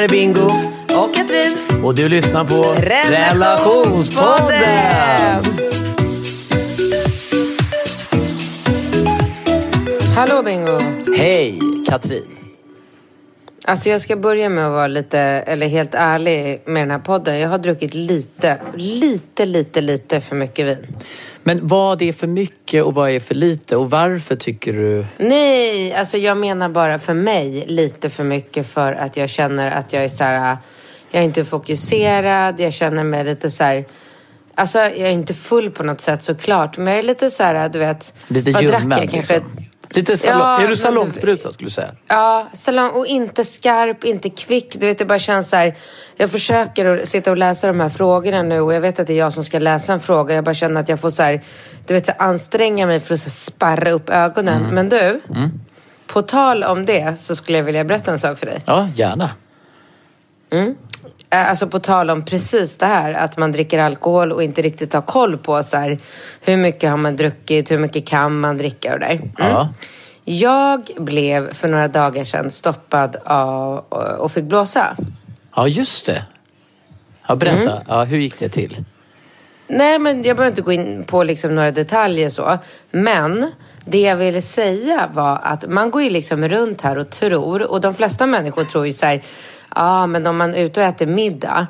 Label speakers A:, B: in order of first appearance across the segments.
A: Här är Bingo.
B: Och Katrin.
A: Och du lyssnar på
B: Relationspodden.
C: Hallå Bingo!
A: Hej, Katrin.
C: Alltså jag ska börja med att vara lite, eller helt ärlig med den här podden. Jag har druckit lite, lite, lite, lite för mycket vin.
A: Men vad är för mycket och vad är för lite och varför tycker du...
C: Nej, alltså jag menar bara för mig lite för mycket för att jag känner att jag är så här, jag är inte fokuserad, jag känner mig lite så här, alltså jag är inte full på något sätt såklart, men jag är lite så här, du vet,
A: Lite ljummen?
C: Kanske
A: liksom. Lite salong...
C: Ja,
A: är du salongsberusad skulle du säga?
C: Ja, salong och inte skarp, inte kvick. Du vet, det bara känns så här. Jag försöker att sitta och läsa de här frågorna nu och jag vet att det är jag som ska läsa en fråga. Jag bara känner att jag får så här, du vet, så anstränga mig för att så sparra upp ögonen.
A: Mm.
C: Men du, på tal om det så skulle jag vilja berätta en sak för dig.
A: Ja, gärna.
C: Eh, Alltså på tal om precis det här, att man dricker alkohol och inte riktigt har koll på så här, hur mycket har man druckit, hur mycket kan man dricka och där. Mm.
A: Ja.
C: Jag blev för några dagar sedan stoppad av, och fick blåsa.
A: ja, just det. Ja, berätta.
C: Mm.
A: Ja, hur gick det till?
C: Nej, men jag behöver inte gå in på liksom några detaljer så. Men det jag ville säga var att man går ju liksom runt här och tror, och de flesta människor tror ju så här, ja men om man är ute och äter middag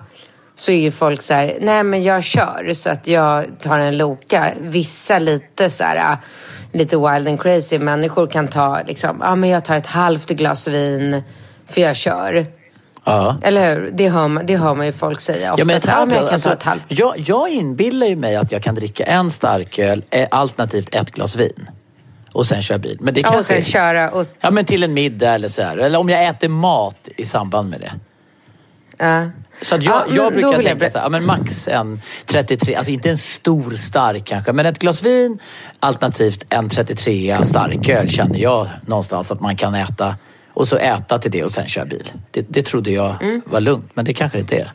C: så är ju folk så här, nej men jag kör så att jag tar en Loka. Vissa lite så här, lite wild and crazy människor kan ta liksom, ja men jag tar ett halvt glas vin för jag kör.
A: Ja.
C: Eller hur? Det hör man, det hör man ju folk säga ofta.
A: Ja, men
C: så, ja, men jag kan
A: halvt,
C: ta
A: alltså,
C: ett halvt.
A: jag, jag inbillar ju mig att jag kan dricka en starköl, eh, alternativt ett glas vin. Och sen köra bil. Men det
C: Ja, och sen köra och...
A: Ja, men till en middag eller så här. Eller om jag äter mat i samband med det.
C: Ja.
A: Så jag,
C: Ja,
A: jag brukar
C: jag
A: tänka
C: ber-
A: så här, ja, men max en 33, alltså inte en stor stark kanske, men ett glas vin alternativt en 33 starköl känner jag någonstans att man kan äta. Och så äta till det och sen köra bil. Det, det trodde jag
C: Mm.
A: var lugnt, men det kanske inte är.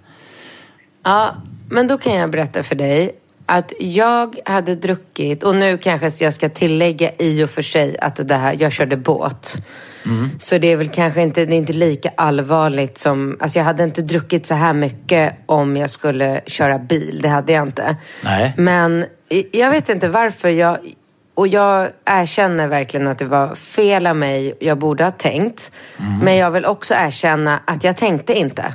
C: ja, men då kan jag berätta för dig att jag hade druckit, och nu kanske jag ska tillägga i och för sig att det här, jag körde båt. Så det är väl kanske inte, det är inte lika allvarligt som, alltså jag hade inte druckit så här mycket om jag skulle köra bil, det hade jag inte.
A: Nej.
C: Men jag vet inte varför jag, och jag erkänner verkligen att det var fel av mig, jag borde ha tänkt. Men jag vill också erkänna att jag tänkte inte.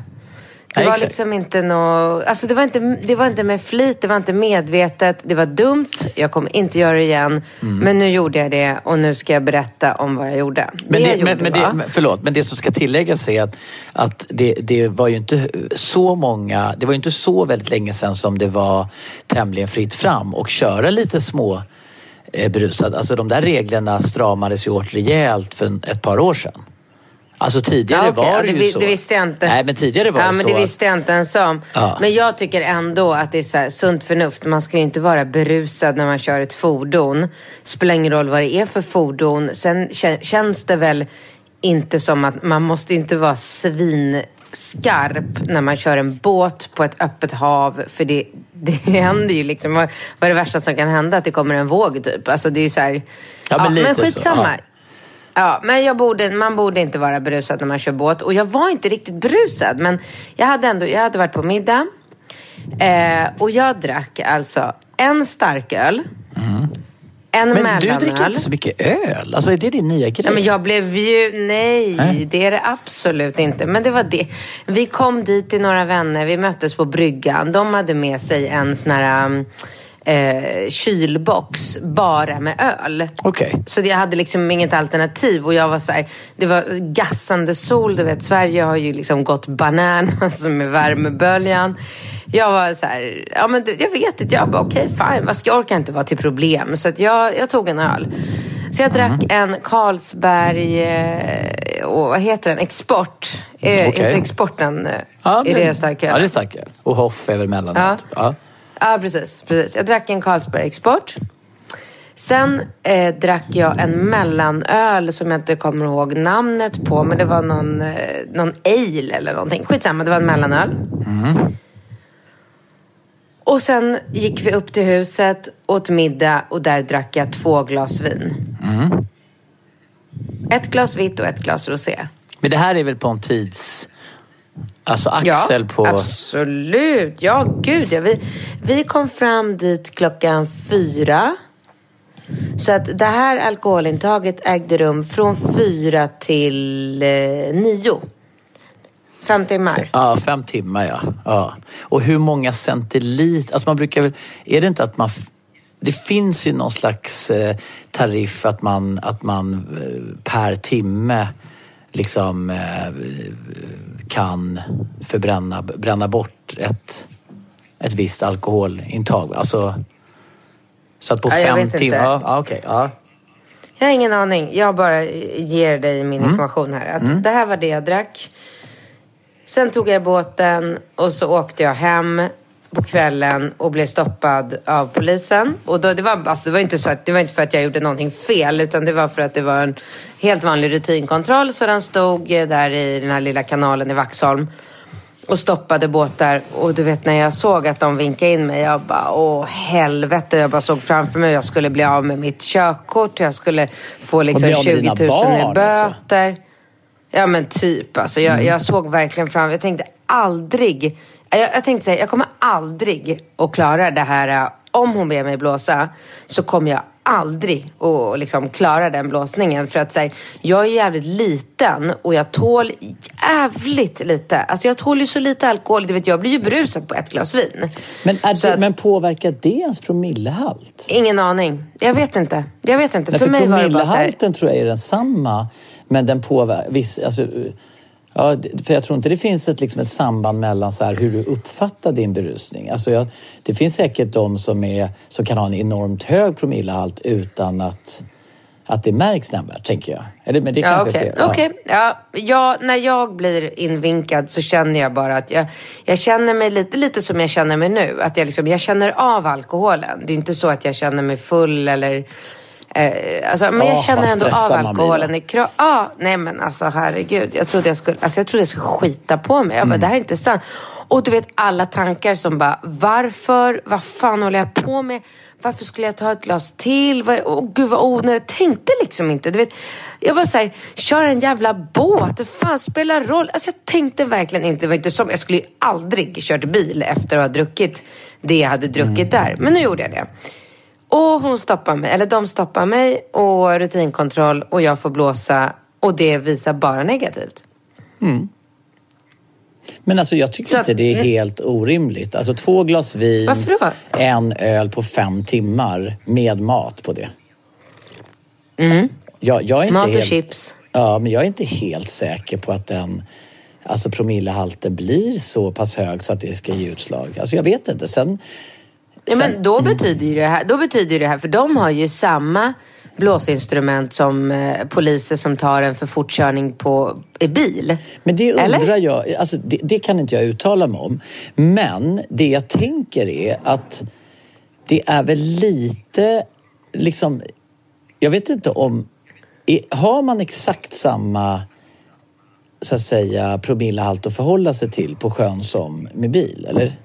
C: Det var liksom inte något, alltså det var inte, det var inte med flit, det var inte medvetet, det var dumt, jag kommer inte göra det igen.
A: Mm.
C: Men nu gjorde jag det och nu ska jag berätta om vad jag gjorde.
A: Men
C: det,
A: det,
C: jag
A: men,
C: gjorde
A: men det, förlåt, men det som ska tilläggas är att, att det, det var ju inte så många, det var ju inte så väldigt länge sedan som det var tämligen fritt fram och köra lite små eh, berusad. Alltså de där reglerna stramades ju åt rejält för ett par år sedan. Alltså tidigare
C: Ja, okej.
A: var
C: Ja,
A: det,
C: det,
A: ju
C: vi-
A: så.
C: det visste jag inte.
A: Nej men tidigare var
C: ja,
A: det
C: men
A: så
C: det
A: att-
C: visste jag inte ens om.
A: Ja.
C: Men jag tycker ändå att det är så här, sunt förnuft. Man ska ju inte vara berusad när man kör ett fordon. Spelar ingen roll vad det är för fordon. Sen kä- känns det väl inte som att man måste inte vara svinskarp när man kör en båt på ett öppet hav. För det, det händer ju liksom. Vad, är det värsta som kan hända? Att det kommer en våg typ. Alltså det är ju så här.
A: Ja, men lite
C: men
A: så,
C: skitsamma.
A: ja.
C: Ja, men jag borde, man borde inte vara berusad när man kör båt. Och jag var inte riktigt berusad, men jag hade ändå jag hade varit på middag. Eh, och jag drack alltså en starköl, En
A: Men
C: mellanöl.
A: du dricker inte så mycket öl? Alltså är det din nya grej?
C: Nej, men jag blev ju... Nej,
A: Nej.
C: det är det absolut inte. Men det var det. Vi kom dit till några vänner. Vi möttes på bryggan. De hade med sig en sån här um, eh, kylbox bara med öl.
A: Okej.
C: Så jag hade liksom inget alternativ och jag var så här, det var gassande sol, du vet Sverige har ju liksom gått bananas med värmeböljan. Jag var så här, ja men jag vet inte, jag bara okej fine, vad ska jag orkar inte vara till problem. Så jag, jag tog en öl. Så jag drack en Carlsberg, eh, och vad heter den, Export. Eh,
A: Okej.
C: Inte Exporten, eh,
A: Ja,
C: är
A: men-
C: det starköl?
A: Ja, det är starköl. Och Hoff är väl mellanöl. Ja.
C: Ja, precis, precis. Jag drack en Carlsberg Export. Sen eh, drack jag en mellanöl som jag inte kommer ihåg namnet på. Men det var någon, eh, någon ale eller någonting. Skitsamma, det var en mellanöl. Och sen gick vi upp till huset, åt middag och där drack jag två glas vin. Ett glas vitt och ett glas rosé.
A: Men det här är väl på en tids... Alltså Axel på...
C: absolut. Ja, gud ja. Vi, vi kom fram dit klockan fyra. Så att det här alkoholintaget ägde rum från fyra till eh, nio. Fem timmar.
A: Ja, fem timmar ja. ja. Och hur många centiliter? Alltså man brukar väl... Är det inte att man... Det finns ju någon slags eh, tariff att man, att man eh, per timme liksom eh, kan förbränna bränna bort ett, ett visst alkoholintag. Alltså, så att på
C: Ja,
A: fem timmar... Ja, ja, okej. ja.
C: Jag har ingen aning. Jag bara ger dig min information här. Att Det här var det jag drack. Sen tog jag båten och så åkte jag hem på kvällen och blev stoppad av polisen. Och då, det, var, alltså, det, var inte så att, det var inte för att jag gjorde någonting fel utan det var för att det var en helt vanlig rutinkontroll. Så den stod eh, där i den här lilla kanalen i Vaxholm och stoppade båtar. Och du vet när jag såg att de vinkade in mig, jag bara åh helvete. Jag bara såg framför mig, jag skulle bli av med mitt körkort. Jag skulle få liksom
A: bli av med
C: 20
A: dina
C: 000
A: barn
C: i
A: också.
C: böter. Ja men typ alltså. Jag, jag såg verkligen fram, jag tänkte aldrig, jag, jag tänkte säga, jag kommer aldrig att klara det här. Om hon ber mig blåsa så kommer jag aldrig att liksom klara den blåsningen. För att så här, jag är jävligt liten och jag tål jävligt lite. Alltså jag tål ju så lite alkohol. Du vet, jag blir ju brusad på ett glas vin.
A: Men, det,
C: att-
A: men påverkar det ens promillehalt?
C: Ingen aning. Jag vet inte. Jag vet inte.
A: Nej,
C: för,
A: för
C: mig var det bara så här,
A: promillehalten tror jag är densamma. Men den påverkar... Alltså, ja, för jag tror inte det finns ett, liksom ett samband mellan så här, hur du uppfattar din berusning. Alltså jag, det finns säkert de som, är, som kan ha en enormt hög promillehalt utan att, att det märks nämnvärt, tänker jag. Eller, men det
C: Ja,
A: kanske fel. Ja.
C: Okej. Ja, ja, när jag blir invinkad så känner jag bara att jag, jag känner mig lite, lite som jag känner mig nu. Att jag, liksom, jag känner av alkoholen. Det är inte så att jag känner mig full eller... Eh, alltså, men jag känner ändå av alkoholen i kroppen. Ja, nej men alltså herregud. Jag trodde jag skulle, alltså, jag trodde jag skulle skita på mig. Jag bara,
A: Mm.
C: det här är inte sant. Och du vet alla tankar som bara, varför? Vad fan håller jag på med? Varför skulle jag ta ett glas till? Åh gud vad onödigt. Jag tänkte liksom inte. Du vet, jag bara såhär, kör en jävla båt. Det fan spelar roll. Alltså jag tänkte verkligen inte. Det var inte som, jag skulle ju aldrig kört bil efter att ha druckit det jag hade druckit där. Men nu gjorde jag det. Och hon stoppar mig, eller de stoppar mig och rutinkontroll och jag får blåsa och det visar bara negativt.
A: Men alltså jag tycker
C: Så
A: inte
C: att-
A: det är helt orimligt. Alltså två glas vin, en öl på fem timmar med mat på det. Jag, jag är inte
C: Mm. Mat och
A: helt,
C: chips.
A: Ja, men jag är inte helt säker på att den alltså promillehalten blir så pass hög så att det ska ge utslag. Alltså jag vet inte. Sen,
C: Ja,
A: sen-
C: men då betyder ju det här, då betyder det här, för de har ju samma blåsinstrument som eh, poliser som tar en för fortkörning på, i bil.
A: Men det undrar
C: Eller?
A: jag, alltså det, det kan inte jag uttala mig om. Men det jag tänker är att det är väl lite, liksom, jag vet inte om, är, har man exakt samma så att säga promillehalt att förhålla sig till på sjön som med bil, eller?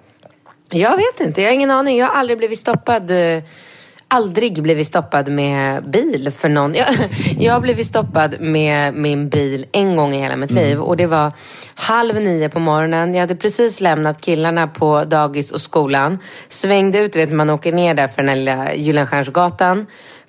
C: Jag vet inte, jag har ingen aning. Jag har aldrig blivit stoppad eh, Aldrig blivit stoppad med bil för någon. Jag, jag har blivit stoppad med min bil en gång i hela mitt liv och det var halv nio på morgonen. Jag hade precis lämnat killarna på dagis och skolan. Svängde ut, vet man åker ner där för den här lilla Gyllenstiernsgatan.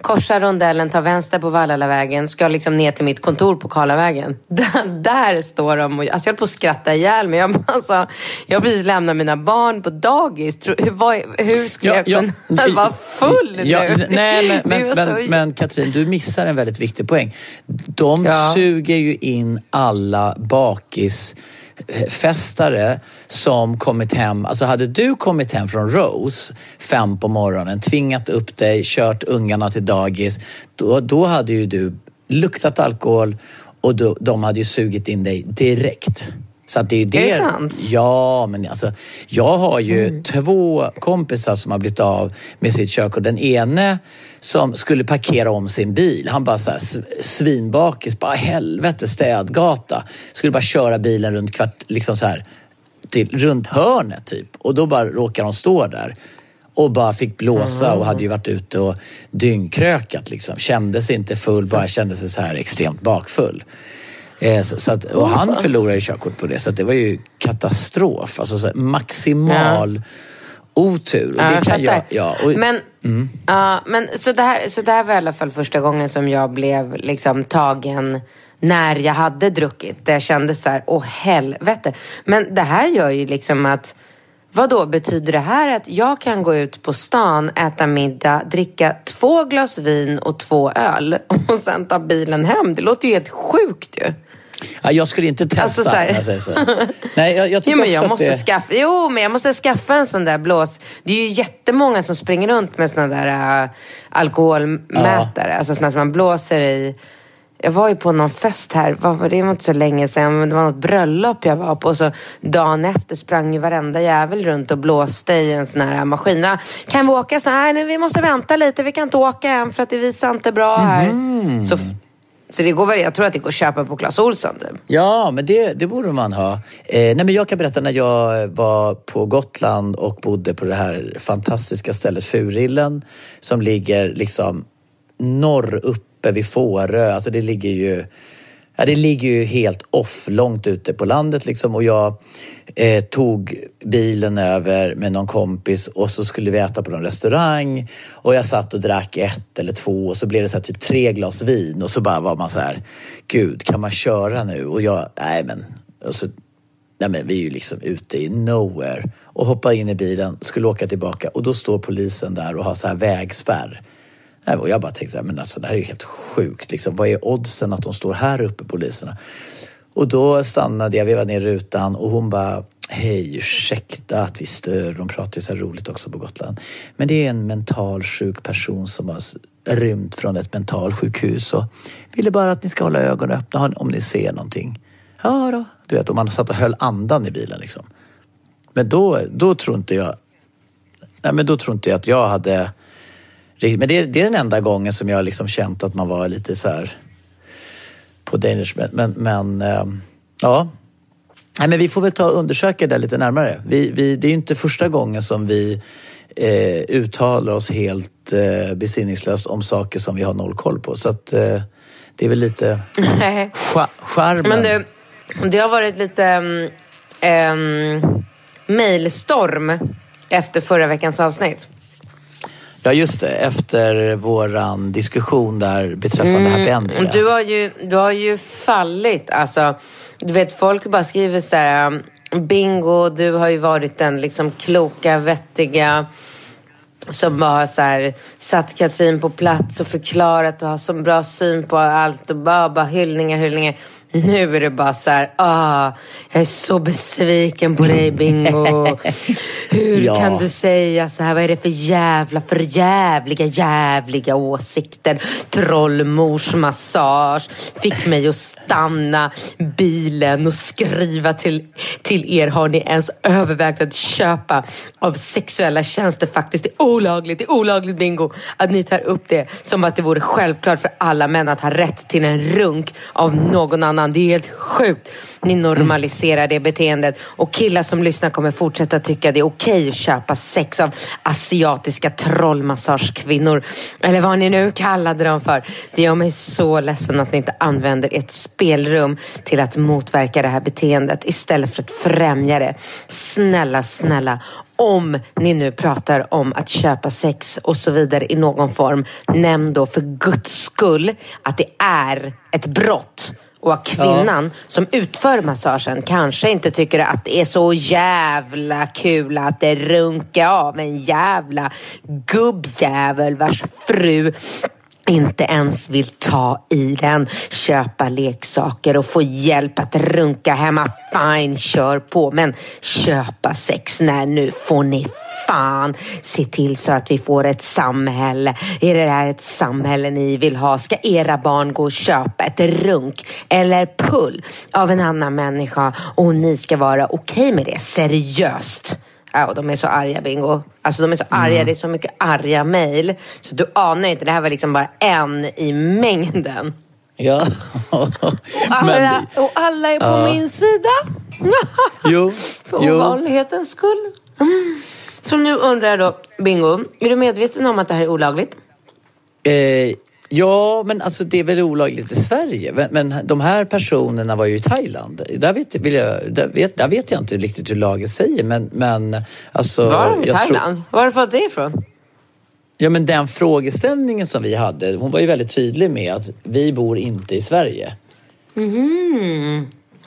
C: Korsar rondellen, tar vänster på Vallalavägen, ska liksom ner till mitt kontor på Karlavägen. Där, där står de och alltså jag höll på att skratta ihjäl mig. Jag, alltså, jag har precis lämnat mina barn på dagis. Hur, vad, hur skulle
A: Ja,
C: jag
A: ja.
C: kunna vara full
A: Ja,
C: nu?
A: nej, men, men, men,
C: så-
A: men Katrin, du missar en väldigt viktig poäng. De
C: Ja.
A: suger ju in alla festare som kommit hem. Alltså hade du kommit hem från Rose fem på morgonen, tvingat upp dig, kört ungarna till dagis, då, då hade ju du luktat alkohol och då, de hade ju sugit in dig direkt. Så att det är det.
C: det sant?
A: Ja, men alltså jag har ju två kompisar som har blivit av med sitt körkort. Den ene som skulle parkera om sin bil. Han bara så här sv- svinbakis, bara helvete städgata. Skulle bara köra bilen runt kvart, liksom så här, till, runt hörnet typ. Och då bara råkar de stå där. Och bara fick blåsa och hade ju varit ute och dyngkrökat liksom. Kände sig inte full, bara kände sig så här extremt bakfull. Eh, så, så att, och han förlorade ju körkort på det så det var ju katastrof. Alltså så maximal otur. Och
C: Ja,
A: det
C: jag
A: kan jag, ja, och,
C: Men, ja, men så, det här, så det här var i alla fall första gången som jag blev liksom tagen när jag hade druckit. Där jag kände så här, åh helvete. Men det här gör ju liksom att vad då betyder det här att jag kan gå ut på stan, äta middag, dricka två glas vin och två öl och sen ta bilen hem? Det låter ju helt sjukt ju.
A: Ja, jag skulle inte testa
C: Alltså, så
A: jag säger så. Nej, jag, jag tycker
C: Jo men, jag måste
A: det...
C: skaffa, jo, men jag måste skaffa en sån där blås. Det är ju jättemånga som springer runt med såna där uh, alkoholmätare. Alltså såna som man blåser i. Jag var ju på någon fest här, var det? var inte så länge sedan, men det var något bröllop jag var på. Och så dagen efter sprang ju varenda jävel runt och blåste i en sån här maskin. Kan vi åka? Så, Nej, vi måste vänta lite. Vi kan inte åka än för att det visar inte bra här. Så, så det går väl, jag tror att det går att köpa på Clas Ohlson. Typ.
A: Ja, men det, det borde man ha. Eh, nej, men jag kan berätta när jag var på Gotland och bodde på det här fantastiska stället Furillen som ligger liksom norr uppe vid Fårö. Alltså det ligger ju Ja, det ligger ju helt off, långt ute på landet liksom. Och jag eh, tog bilen över med någon kompis och så skulle vi äta på någon restaurang. Och jag satt och drack ett eller två och så blev det så här typ tre glas vin. Och så bara var man så här, gud kan man köra nu? Och jag, nej men, och så, nej men vi är ju liksom ute i nowhere. Och hoppar in i bilen, skulle åka tillbaka. Och då står polisen där och har så här vägspärr. Nej, och jag bara tänkte, men alltså, det här är ju helt sjukt. Liksom. Vad är oddsen att de står här uppe, poliserna? Och då stannade jag, vevade ner rutan och hon bara, hej ursäkta att vi stör. De pratar ju så här roligt också på Gotland. Men det är en mental sjuk person som har rymt från ett mentalsjukhus och ville bara att ni ska hålla ögonen öppna om ni ser någonting. Ja då. Du vet, och man satt och höll andan i bilen liksom. Men då, då tror inte jag, nej men då tror inte jag att jag hade men det är, det är den enda gången som jag har liksom känt att man var lite så här på Danish. Men, men, ehm, ja. Nej, men vi får väl ta och undersöka det lite närmare. Vi, vi, det är ju inte första gången som vi eh, uttalar oss helt eh, besinningslöst om saker som vi har noll koll på. Så att eh, det är väl lite cha- charmen.
C: Men du, det har varit lite um, um, mailstorm efter förra veckans avsnitt.
A: Ja just det, efter våran diskussion där beträffande happy ending. ja.
C: Du har, ju, du har ju fallit. Alltså, du vet, folk bara skriver så här... Bingo, du har ju varit den liksom kloka, vettiga som bara har så här, satt Katrin på plats och förklarat och har så bra syn på allt och bara, bara hyllningar, hyllningar. Nu är det bara så här, ah, jag är så besviken på dig Bingo. Hur
A: Ja.
C: kan du säga så här? Vad är det för jävla, för jävliga, jävliga åsikter? Trollmors massage fick mig att stanna bilen och skriva till, till er. Har ni ens övervägt att köpa av sexuella tjänster? Faktiskt, det är olagligt. Det är olagligt bingo. Att ni tar upp det som att det vore självklart för alla män att ha rätt till en runk av någon annan banan. Det är helt sjukt. Ni normaliserar det beteendet och killar som lyssnar kommer fortsätta tycka det är okej att köpa sex av asiatiska trollmassagekvinnor. Eller vad ni nu kallade dem för. Det gör mig så ledsen att ni inte använder ert spelrum till att motverka det här beteendet istället för att främja det. Snälla, snälla, om ni nu pratar om att köpa sex och så vidare i någon form, nämn då för guds skull att det är ett brott och att kvinnan ja. som utför massagen kanske inte tycker att det är så jävla kul att det runkar av en jävla gubbjävel vars fru inte ens vill ta i den, köpa leksaker och få hjälp att runka hemma. Fine, kör på. Men köpa sex, när nu får ni fan se till så att vi får ett samhälle. Är det här ett samhälle ni vill ha? Ska era barn gå och köpa ett runk eller pull av en annan människa och ni ska vara okej okay med det? Seriöst? Ja, de är så arga Bingo. Alltså de är så arga, mm. det är så mycket arga mejl. Så du anar inte, det här var liksom bara en i mängden.
A: Ja.
C: och, alla, och alla är på ja. min sida.
A: jo.
C: För ovanlighetens skull. Mm. Så nu undrar jag då, Bingo, är du medveten om att det här är olagligt?
A: Eh, Ja, men alltså det är väl olagligt i Sverige. Men, de här personerna var ju i Thailand. Där vet, vill jag, där vet, där vet jag inte riktigt hur lagen säger. Men, men alltså...
C: Var de i Thailand? Tro... Var du fått det ifrån?
A: Ja, men den frågeställningen som vi hade, hon var ju väldigt tydlig med att vi bor inte i Sverige.
C: Mhm.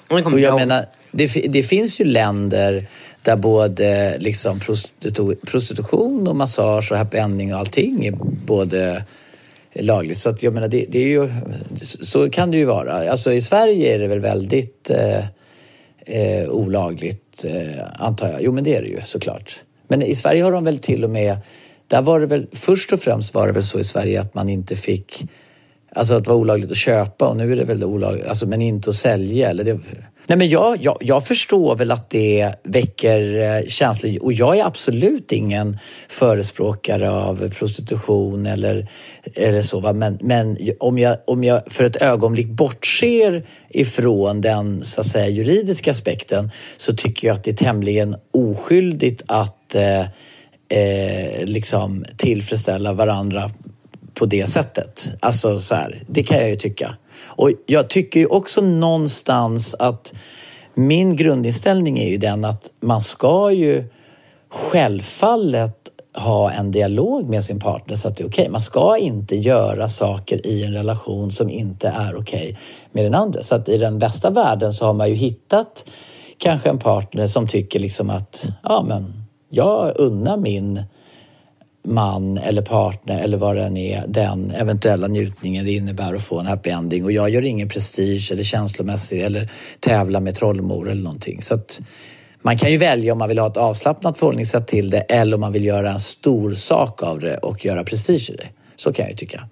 A: Och jag menar, det, det finns ju länder där både liksom prostitu prostitution och massage och happy ending och allting är både lagligt. Så att jag menar, det, det, är ju, så kan det ju vara. Alltså i Sverige är det väl väldigt eh, eh, olagligt, eh, antar jag. Jo, men det är det ju såklart. Men i Sverige har de väl till och med, där var det väl, först och främst var det väl så i Sverige att man inte fick, alltså att det var olagligt att köpa och nu är det väl olagligt, alltså men inte att sälja. Eller det, Nej, men jag, jag, jag förstår väl att det väcker eh, känslor och jag är absolut ingen förespråkare av prostitution eller, eller så. Va? Men, men om, jag, om jag för ett ögonblick bortser ifrån den så att säga, juridiska aspekten så tycker jag att det är tämligen oskyldigt att eh, eh, liksom tillfredsställa varandra på det sättet. Alltså så här, det kan jag ju tycka. Och jag tycker ju också någonstans att min grundinställning är ju den att man ska ju självfallet ha en dialog med sin partner så att det är okej. Okay. Man ska inte göra saker i en relation som inte är okej okay med den andra. Så att i den bästa världen så har man ju hittat kanske en partner som tycker liksom att ja men jag unnar min man eller partner eller vad det än är den eventuella njutningen det innebär att få en happy ending och jag gör ingen prestige eller känslomässig eller tävla med trollmor eller någonting. Så att man kan ju välja om man vill ha ett avslappnat förhållningssätt till det eller om man vill göra en stor sak av det och göra prestige i det. Så kan jag ju tycka.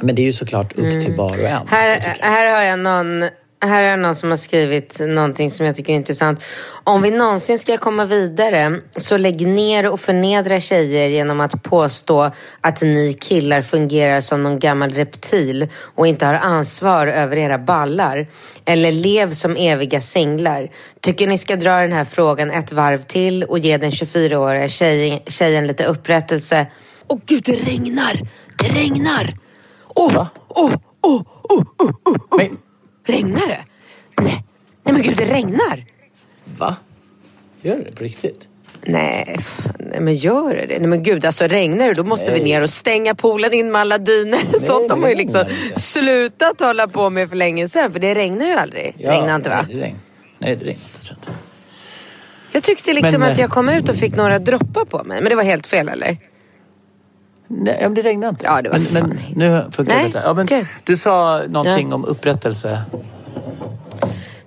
A: Men det är ju såklart upp till mm. var och en.
C: Här, här har jag någon här är någon som har skrivit någonting som jag tycker är intressant. Om vi någonsin ska komma vidare så lägg ner och förnedra tjejer genom att påstå att ni killar fungerar som någon gammal reptil och inte har ansvar över era ballar. Eller lev som eviga singlar. Tycker ni ska dra den här frågan ett varv till och ge den 24-åriga tjejen, tjejen lite upprättelse. Åh oh, gud, det regnar! Det regnar! Åh, åh, åh, åh, åh, åh! Regnar det? Nej. Nej men gud, det regnar.
A: Va? Gör det på riktigt?
C: Nej, nej men gör det Nej men gud, alltså regnar det då måste nej. vi ner och stänga poolen in med alla dyner. Nej, Sånt har man ju liksom slutat hålla på med för länge sedan. För det regnar ju aldrig. Ja, regnar inte va?
A: Nej, det regnar, nej, det regnar inte. Tror jag, inte.
C: jag tyckte liksom men, att jag kom ut och fick några droppar på mig. Men det var helt fel eller?
A: Nej, men det regnade inte.
C: Ja, det var
A: men, men nu funkar det bättre. Ja, men okay. Du sa någonting ja. om upprättelse.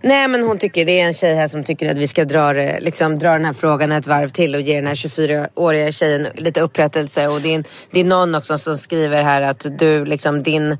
C: Nej men hon tycker, det är en tjej här som tycker att vi ska dra, liksom, dra den här frågan ett varv till och ge den här 24-åriga tjejen lite upprättelse. Och det är, det är någon också som skriver här att du, liksom din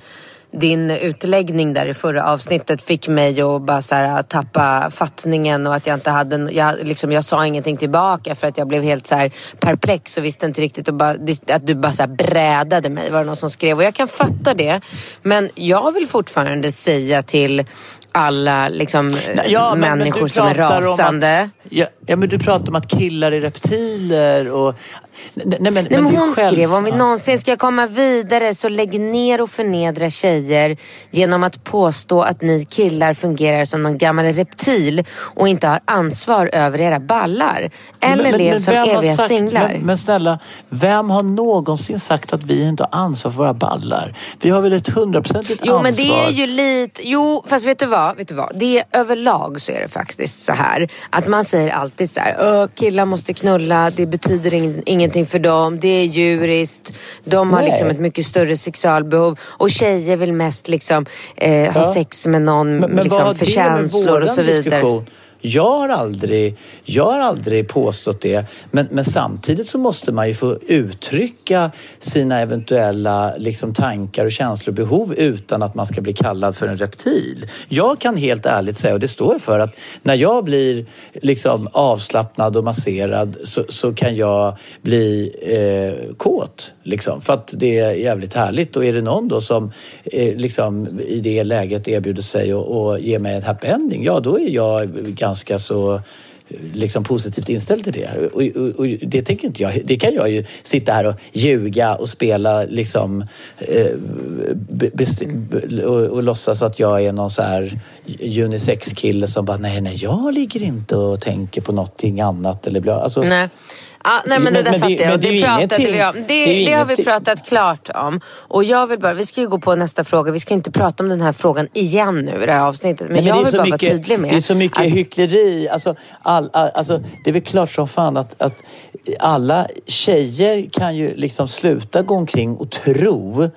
C: din utläggning där i förra avsnittet fick mig att bara så här, tappa fattningen och att jag inte hade, jag, liksom, jag sa ingenting tillbaka för att jag blev helt så här perplex och visste inte riktigt och bara, att du bara så här brädade mig var det någon som skrev och jag kan fatta det. Men jag vill fortfarande säga till alla liksom,
A: Ja, men- men
C: människor
A: du
C: som är
A: om att-
C: rasande.
A: Ja, ja, men du pratar om att killar är reptiler och... Nej, men,
C: Nej, men
A: är
C: hon
A: själv-
C: skrev om vi någonsin ska komma vidare så lägg ner och förnedra tjejer genom att påstå att ni killar fungerar som någon gammal reptil och inte har ansvar över era ballar. Eller
A: Men- men-
C: lev
A: men
C: som eviga
A: sagt-
C: singlar.
A: Men, men snälla, vem har någonsin sagt att vi inte har ansvar för våra ballar? Vi har väl ett hundraprocentigt
C: Jo
A: ansvar?
C: men det är ju lite, jo fast vet du vad, vet du vad? Det är överlag så är det faktiskt så här att man säger alltid så här, "Åh, killar måste knulla, det betyder ing- ingenting för dem, det är djuriskt, de har
A: Nej.
C: liksom ett mycket större sexualbehov och tjejer vill mest liksom eh, ha
A: Ja.
C: sex med någon
A: Men, men
C: liksom, för känslor och så vidare.
A: diskussion? Jag har aldrig, jag har aldrig påstått det. Men, men samtidigt så måste man ju få uttrycka sina eventuella liksom, tankar och känslor och behov utan att man ska bli kallad för en reptil. Jag kan helt ärligt säga, och det står jag för, att när jag blir liksom, avslappnad och masserad så, så kan jag bli eh, kåt. Liksom, för att det är jävligt härligt. Och är det någon då som eh, liksom, i det läget erbjuder sig och, och ger mig en happy ending, ja då är jag ganska så liksom positivt inställd till det. Och, och, och det tänker inte jag. Det kan jag ju sitta här och ljuga och spela liksom eh, best, och, och låtsas att jag är någon så här unisex-kille som bara nej, nej, jag ligger inte och tänker på någonting annat eller bla. Alltså,
C: Nej. Ja, nej men det
A: Men-
C: där
A: men
C: fattar jag
A: men det
C: det
A: ju
C: pratade
A: ingenting-
C: vi om. Det,
A: det
C: det har vi pratat klart om. Och jag vill bara, vi ska ju gå på nästa fråga. Vi ska inte prata om den här frågan igen nu i det här avsnittet. Men,
A: Nej,
C: jag
A: det är
C: vill bara
A: mycket,
C: vara tydlig med
A: Det är så mycket
C: att
A: hyckleri. Alltså, all, all, alltså, det är väl klart som fan att, att alla tjejer kan ju liksom sluta gå omkring och tro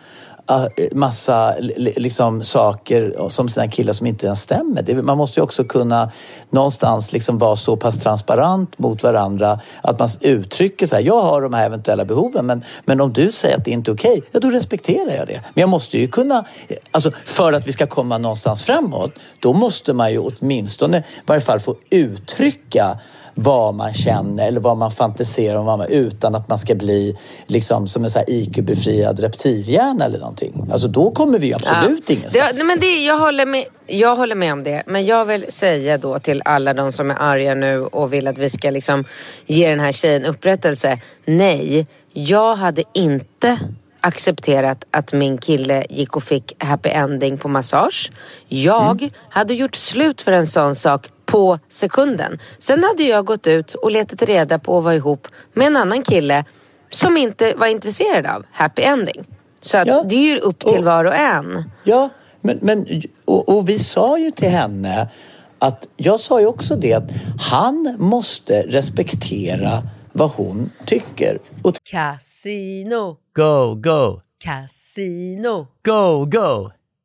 A: Ah, massa liksom, saker som sina killar som inte ens stämmer. Det, man måste ju också kunna någonstans liksom vara så pass transparent mot varandra att man uttrycker så här, jag har de här eventuella behoven men, men om du säger att det inte är okej, ja då respekterar jag det. Men jag måste ju kunna, eh, alltså för att vi ska komma någonstans framåt, då måste man ju åtminstone i varje fall få uttrycka vad man känner eller vad man fantiserar om vad man, utan att man ska bli liksom som en IQ-befriad reptilhjärna eller någonting. Alltså då kommer vi ju absolut
C: Ja.
A: ingenstans.
C: Det, men det, jag, håller med, jag håller med om det. Men jag vill säga då till alla de som är arga nu och vill att vi ska liksom ge den här tjejen upprättelse. Nej, jag hade inte accepterat att min kille gick och fick happy ending på massage. Jag
A: Mm.
C: hade gjort slut för en sån sak på sekunden. Sen hade jag gått ut och letat reda på att vara ihop med en annan kille som inte var intresserad av happy ending. Så att
A: Ja.
C: det är ju upp till
A: Och-
C: var och en.
A: Ja, men, men och, och vi sa ju till henne att jag sa ju också det att han måste respektera vad hon tycker. Och
B: Casino,
A: go, go,
B: casino,
A: go, go,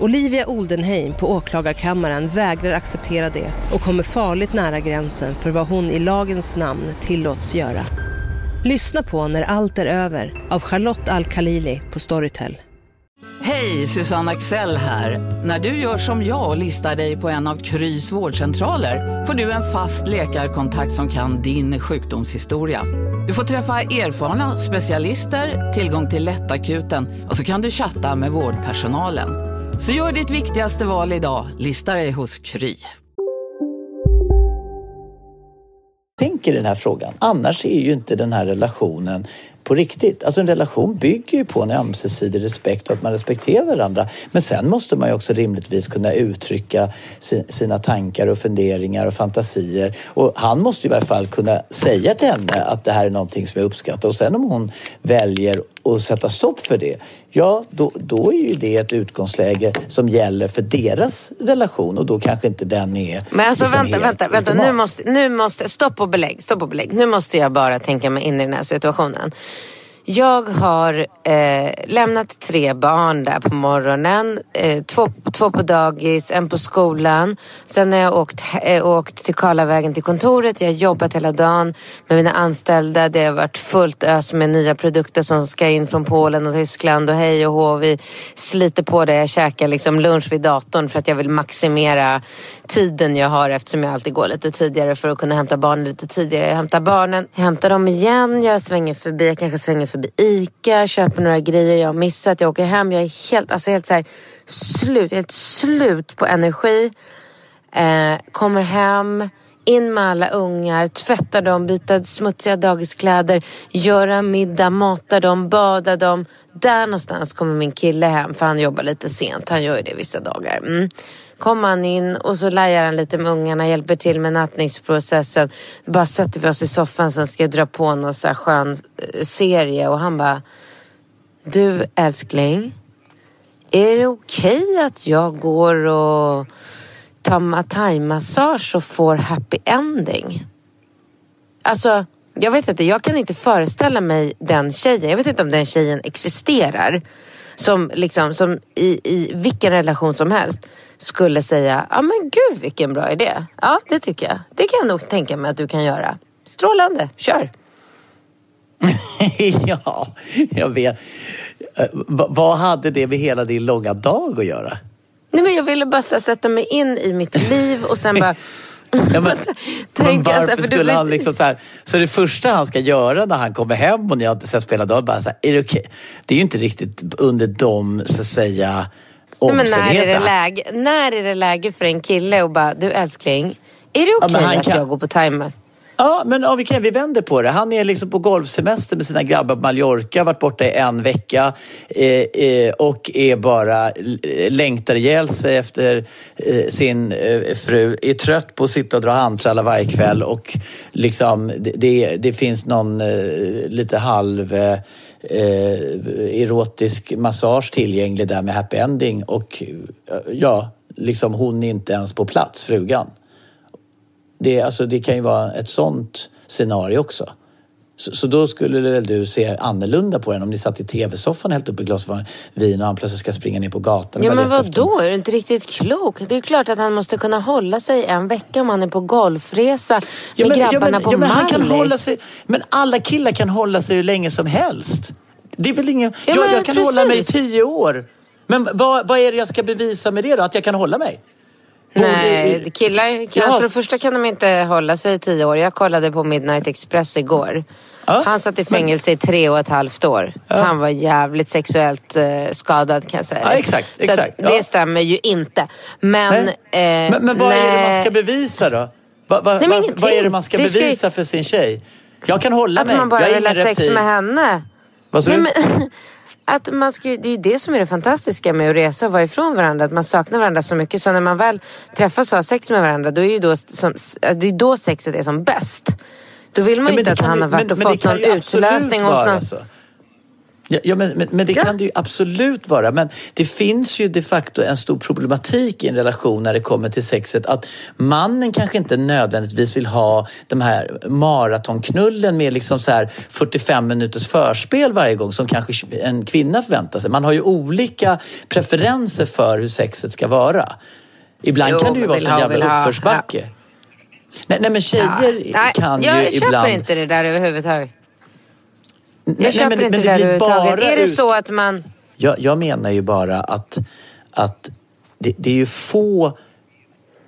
D: Olivia Oldenheim på åklagarkammaren vägrar acceptera det och kommer farligt nära gränsen för vad hon i lagens namn tillåts göra. Lyssna på När allt är över av Charlotte Al-Khalili på Storytel.
E: Hej, Susanne Axel här. När du gör som jag och listar dig på en av Krys vårdcentraler får du en fast läkarkontakt som kan din sjukdomshistoria. Du får träffa erfarna specialister, tillgång till lättakuten och så kan du chatta med vårdpersonalen. Så gör ditt viktigaste val idag, Lista dig hos Kry.
A: Tänk i den här frågan. Annars är ju inte den här relationen på riktigt. Alltså en relation bygger ju på en ömsesidig respekt och att man respekterar varandra. Men sen måste man ju också rimligtvis kunna uttrycka sina tankar och funderingar och fantasier. Och han måste ju i alla fall kunna säga till henne att det här är någonting som jag uppskattar. Och sen om hon väljer att sätta stopp för det, ja då, då är ju det ett utgångsläge som gäller för deras relation och då kanske inte den är
C: Men alltså
A: liksom
C: vänta, vänta, vänta. Nu måste, nu måste, stopp och belägg, stopp och belägg. Nu måste jag bara tänka mig in i den här situationen. Jag har eh, lämnat tre barn där på morgonen. Eh, två, två på dagis, en på skolan. Sen har jag åkt, eh, åkt till Karlavägen till kontoret. Jag har jobbat hela dagen med mina anställda. Det har varit fullt ös med nya produkter som ska in från Polen och Tyskland och hej och hå. Vi sliter på det. Jag käkar liksom lunch vid datorn för att jag vill maximera tiden jag har eftersom jag alltid går lite tidigare för att kunna hämta barnen lite tidigare. Jag hämtar barnen, jag hämtar dem igen, jag svänger förbi, jag kanske svänger förbi ICA, köper några grejer jag har missat, jag åker hem. Jag är helt, alltså helt så här, slut, helt slut på energi. Eh, kommer hem, in med alla ungar, tvätta dem, byta smutsiga dagiskläder, göra middag, mata dem, bada dem. Där någonstans kommer min kille hem för han jobbar lite sent. Han gör ju det vissa dagar. Mm kommer han in och så lajar han lite med ungarna, hjälper till med nattningsprocessen. Bara sätter vi oss i soffan, sen ska jag dra på någon så här skön eh, serie och han bara Du älskling, är det okej okay att jag går och tar thaimassage och får happy ending? Alltså, jag vet inte, jag kan inte föreställa mig den tjejen. Jag vet inte om den tjejen existerar. Som, liksom, som i, i vilken relation som helst skulle säga, ja men gud vilken bra idé. Ja, det tycker jag. Det kan jag nog tänka mig att du kan göra. Strålande, kör!
A: ja, jag vet. Eh, vad hade det med hela din långa dag att göra?
C: Nej, men jag ville bara sätta mig in i mitt liv och sen bara
A: Ja, men, men varför för skulle han liksom så här, Så det första han ska göra när han kommer hem och ni har inte sett spela dag, bara så här, är det okej? Okay? Det är ju inte riktigt under de, så att säga, omständigheterna.
C: Men när är, det läge, när är det läge för en kille och bara, du älskling, är det okej okay ja, att kan... jag går på timer?
A: Ja, men ja, vi, kan, vi vänder på det. Han är liksom på golfsemester med sina grabbar på Mallorca, varit borta i en vecka eh, eh, och är bara längtar ihjäl sig efter eh, sin eh, fru. Är trött på att sitta och dra handtrallar varje kväll och liksom det, det, det finns någon eh, lite halv eh, erotisk massage tillgänglig där med happy ending och eh, ja, liksom hon är inte ens på plats, frugan. Det, alltså, det kan ju vara ett sånt scenario också. Så, så, då skulle väl du se annorlunda på den om ni satt i tv-soffan helt upp i glas vin och han plötsligt ska springa ner på gatan.
C: Ja men vad då? Är du inte riktigt klok? Det är klart att han måste kunna hålla sig en vecka om han är på golfresa ja, med men, grabbarna ja, men, på ja, men, han kan hålla sig,
A: Men alla killar kan hålla sig hur länge som helst. Det är väl ingen... Ja, jag, jag kan precis. hålla mig i tio år. Men vad, vad är det jag ska bevisa med det då? Att jag kan hålla mig?
C: Nej, killar kan, ja. för det första kan de inte hålla sig i tio år. Jag kollade på Midnight Express igår. Ja, han satt i fängelse men... i tre och ett halvt år. Ja. Han var jävligt sexuellt uh, skadad kan jag säga.
A: Ja, exakt,
C: Så
A: exakt,
C: det stämmer ju inte. Men, eh,
A: men, men, vad nej. är det man ska bevisa då? Va, va, nej, va, vad är det man ska det bevisa ska... för sin tjej? Jag kan hålla
C: att
A: mig.
C: Att man bara vill ha sex med henne.
A: Vad sa du?
C: att man ska, det är ju det som är det fantastiska med att resa och vara ifrån varandra. Att man saknar varandra så mycket. Så när man väl träffas och har sex med varandra då är ju då, som, det är då sexet är som bäst. Då vill man ju inte att han har varit och fått någon utlösning. Och såna...
A: Ja, ja men, men, men, det ja. kan det ju absolut vara. Men det finns ju de facto en stor problematik i en relation när det kommer till sexet. Att mannen kanske inte nödvändigtvis vill ha de här maratonknullen med liksom så här 45 minuters förspel varje gång som kanske en kvinna förväntar sig. Man har ju olika preferenser för hur sexet ska vara. Ibland jo, kan det ju vara en jävla uppförsbacke. Nej, nej, men tjejer ja. kan ju ibland...
C: Jag köper inte det där överhuvudtaget. Jag köper
A: men-
C: inte
A: men
C: det
A: det
C: överhuvudtaget. Är det
A: ut-
C: så att man...
A: Jag, jag menar ju bara att, att det, det är ju få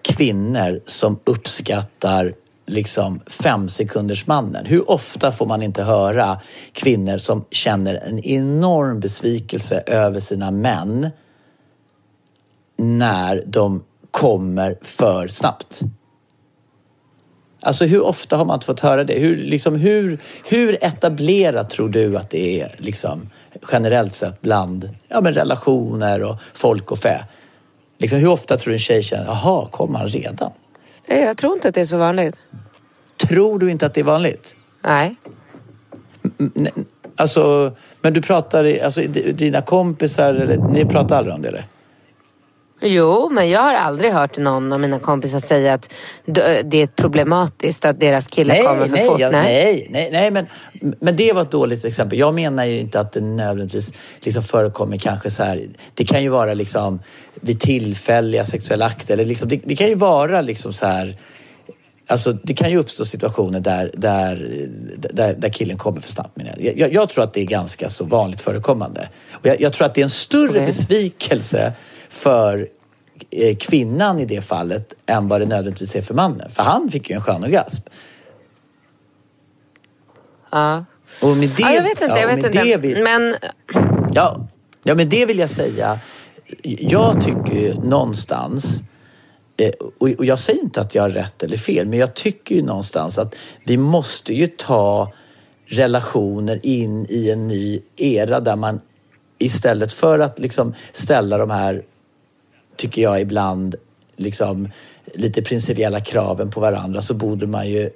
A: kvinnor som uppskattar liksom fem sekunders mannen. Hur ofta får man inte höra kvinnor som känner en enorm besvikelse över sina män när de kommer för snabbt? Alltså hur ofta har man inte fått höra det? Hur, liksom, hur, hur etablerat tror du att det är liksom, generellt sett bland ja, men relationer och folk och fä? Liksom, hur ofta tror du en tjej känner, jaha, kom han redan?
C: Nej, Jag tror inte att det är så vanligt.
A: Tror du inte att det är vanligt?
C: Nej.
A: Nej, Alltså, men du pratar, alltså dina kompisar, eller, ni pratar aldrig om det eller?
C: Jo, men jag har aldrig hört någon av mina kompisar säga att det är problematiskt att deras kille kommer för
A: nej,
C: fort.
A: jag, nej, nej, nej, men, men det var ett dåligt exempel. Jag menar ju inte att det nödvändigtvis liksom förekommer kanske så här. Det kan ju vara liksom vid tillfälliga sexuella akter. Eller liksom, det, det kan ju vara liksom så här. Alltså det kan ju uppstå situationer där, där, där, där killen kommer för snabbt. Jag, jag, jag tror att det är ganska så vanligt förekommande. Och jag, jag tror att det är en större
C: Okej.
A: besvikelse för eh, kvinnan i det fallet än vad det nödvändigtvis är för mannen. För han fick ju en skön orgasm.
C: Ja.
A: Och med det,
C: ja, jag vet inte.
A: ja,
C: jag vet inte.
A: Vill,
C: Men
A: ja, ja, men det vill jag säga. Jag tycker ju någonstans, eh, och och jag säger inte att jag har rätt eller fel, men jag tycker ju någonstans att vi måste ju ta relationer in i en ny era där man istället för att liksom ställa de här, tycker jag ibland, liksom lite principiella kraven på varandra så borde man ju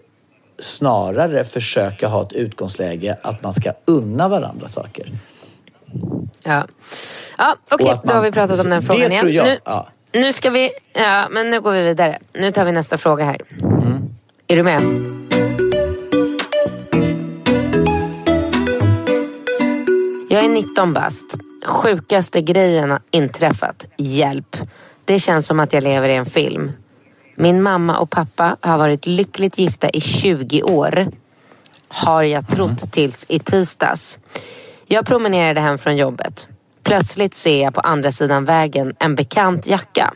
A: snarare försöka ha ett utgångsläge att man ska unna varandra saker.
C: Ja, ja okej,
A: att
C: då har vi pratat om den frågan igen.
A: jag,
C: Nu,
A: ja.
C: nu ska vi, ja men nu går vi vidare. Nu tar vi nästa fråga här.
A: Mm.
C: Är du med? Jag är 19 bast. Sjukaste grejen har inträffat. Hjälp. Det känns som att jag lever i en film. Min mamma och pappa har varit lyckligt gifta i 20 år. Har jag trott tills i tisdags. Jag promenerade hem från jobbet. Plötsligt ser jag på andra sidan vägen en bekant jacka.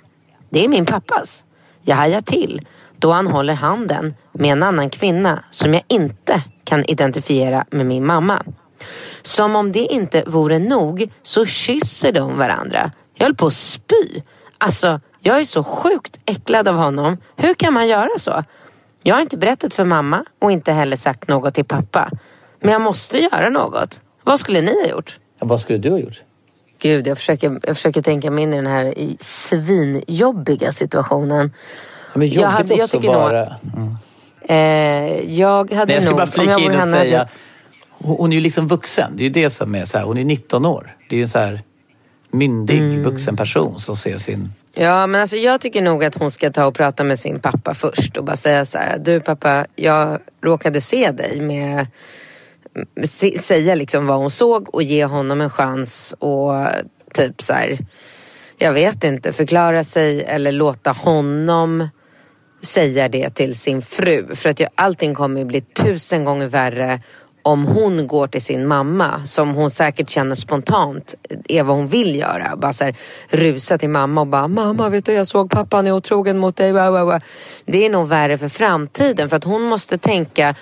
C: Det är min pappas. Jag hajar till då han håller handen med en annan kvinna som jag inte kan identifiera med min mamma. Som om det inte vore nog så kysser de varandra. Jag höll på att spy. Alltså, jag är så sjukt äcklad av honom. Hur kan man göra så? Jag har inte berättat för mamma och inte heller sagt något till pappa. Men jag måste göra något. Vad skulle ni ha gjort?
A: Vad skulle du ha gjort?
C: Gud, jag försöker, jag försöker tänka mig in i den här i svinjobbiga situationen.
A: Ja, men jobbigt
C: Jag hade- jag
A: också
C: tycker nog-
A: bara... Mm.
C: Eh, jag hade
A: Men jag skulle
C: nog...
A: bara flika in och
C: henne hade-
A: säga, hon hon är ju liksom vuxen. Det är ju det som är så här, hon är 19 år. Det är ju en så här myndig
C: Mm.
A: vuxen person som ser sin...
C: Ja, men alltså jag tycker nog att hon ska ta och prata med sin pappa först och bara säga så här. Du pappa, jag råkade se dig med... Säga liksom vad hon såg och ge honom en chans och typ så här... Jag vet inte, förklara sig eller låta honom säga det till sin fru. För att jag, allting kommer ju bli tusen gånger värre om hon går till sin mamma, som hon säkert känner spontant är vad hon vill göra. Bara så här, rusa till mamma och bara, mamma vet du jag såg pappan är otrogen mot dig. Det är nog värre för framtiden för att hon måste tänka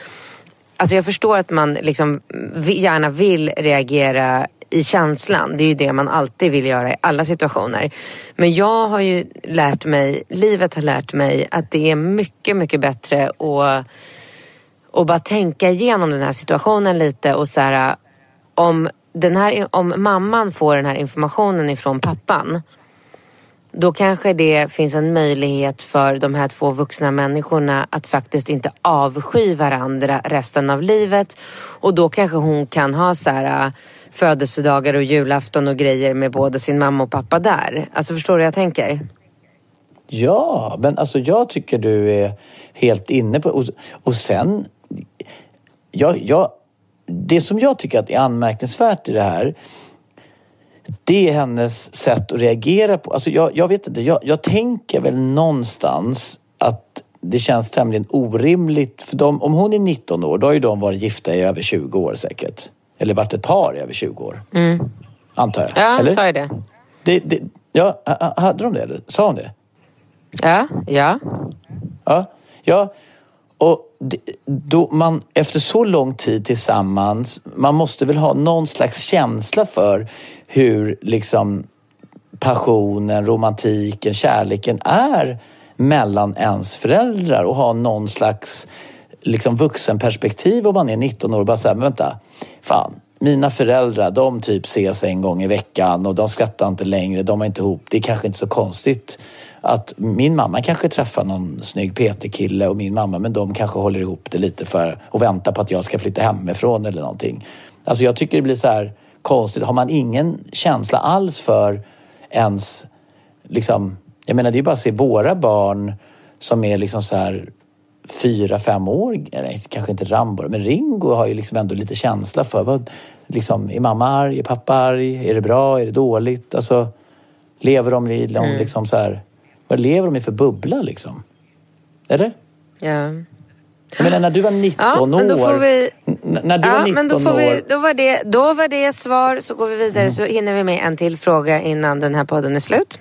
C: Alltså jag förstår att man liksom gärna vill reagera i känslan. Det är ju det man alltid vill göra i alla situationer. Men jag har ju lärt mig, livet har lärt mig att det är mycket, mycket bättre att och bara tänka igenom den här situationen lite och så här om, den här, om mamman får den här informationen ifrån pappan då kanske det finns en möjlighet för de här två vuxna människorna att faktiskt inte avsky varandra resten av livet. Och då kanske hon kan ha så här äh, födelsedagar och julafton och grejer med både sin mamma och pappa där. Alltså förstår du vad jag tänker?
A: Ja, men alltså jag tycker du är helt inne på... Och, och sen... Jag, jag, det som jag tycker att är anmärkningsvärt i det här det är hennes sätt att reagera på. Alltså jag, jag vet inte, jag, jag tänker väl någonstans att det känns tämligen orimligt. För de, om hon är 19 år, då har ju de varit gifta i över 20 år säkert. Eller varit ett par i över 20 år. Antar jag.
C: Ja,
A: eller?
C: sa jag det?
A: Det, det, ja, ha- ha- hade de det? Sa hon det?
C: Ja, ja.
A: Ja. ja. Och då man, efter så lång tid tillsammans, man måste väl ha någon slags känsla för hur liksom passionen, romantiken, kärleken är mellan ens föräldrar och ha någon slags liksom vuxenperspektiv om man är 19 år och bara säga, men vänta, fan, mina föräldrar de typ ses en gång i veckan och de skrattar inte längre, de är inte ihop. Det är kanske inte så konstigt att min mamma kanske träffar någon snygg PT-kille och min mamma, men de kanske håller ihop det lite för att vänta på att jag ska flytta hemifrån eller någonting. Alltså jag tycker det blir så här konstigt. Har man ingen känsla alls för ens liksom, jag menar det är bara att se våra barn som är liksom så här fyra, fem år, eller kanske inte Rambo, men Ringo har ju liksom ändå lite känsla för vad, liksom, är mamma arg, är pappa arg, är det bra, är det dåligt? Alltså, lever de någon
C: Mm.
A: liksom så här, vad lever de i för bubbla liksom? Eller?
C: ja.
A: Menar när du var 19
C: Ja, men då
A: år.
C: får vi-
A: n- när du var
C: Ja,
A: 19
C: men då, får
A: år.
C: vi, då, var det, då var det svar, så går vi vidare
A: Mm.
C: så hinner vi med en till fråga innan den här podden är slut.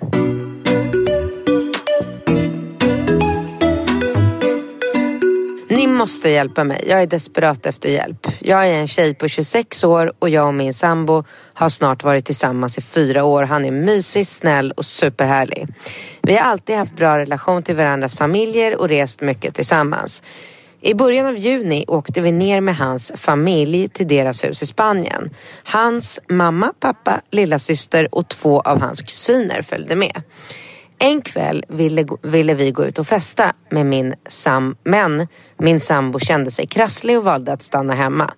C: Måste hjälpa mig. Jag är desperat efter hjälp. Jag är en tjej på 26 år och jag och min sambo har snart varit tillsammans i fyra år. Han är mysig, snäll och superhärlig. Vi har alltid haft bra relation till varandras familjer och rest mycket tillsammans. I början av juni åkte vi ner med hans familj till deras hus i Spanien. Hans mamma, pappa, lilla syster och två av hans kusiner följde med. En kväll ville, ville vi gå ut och festa med min sam, men min sambo kände sig krasslig och valde att stanna hemma.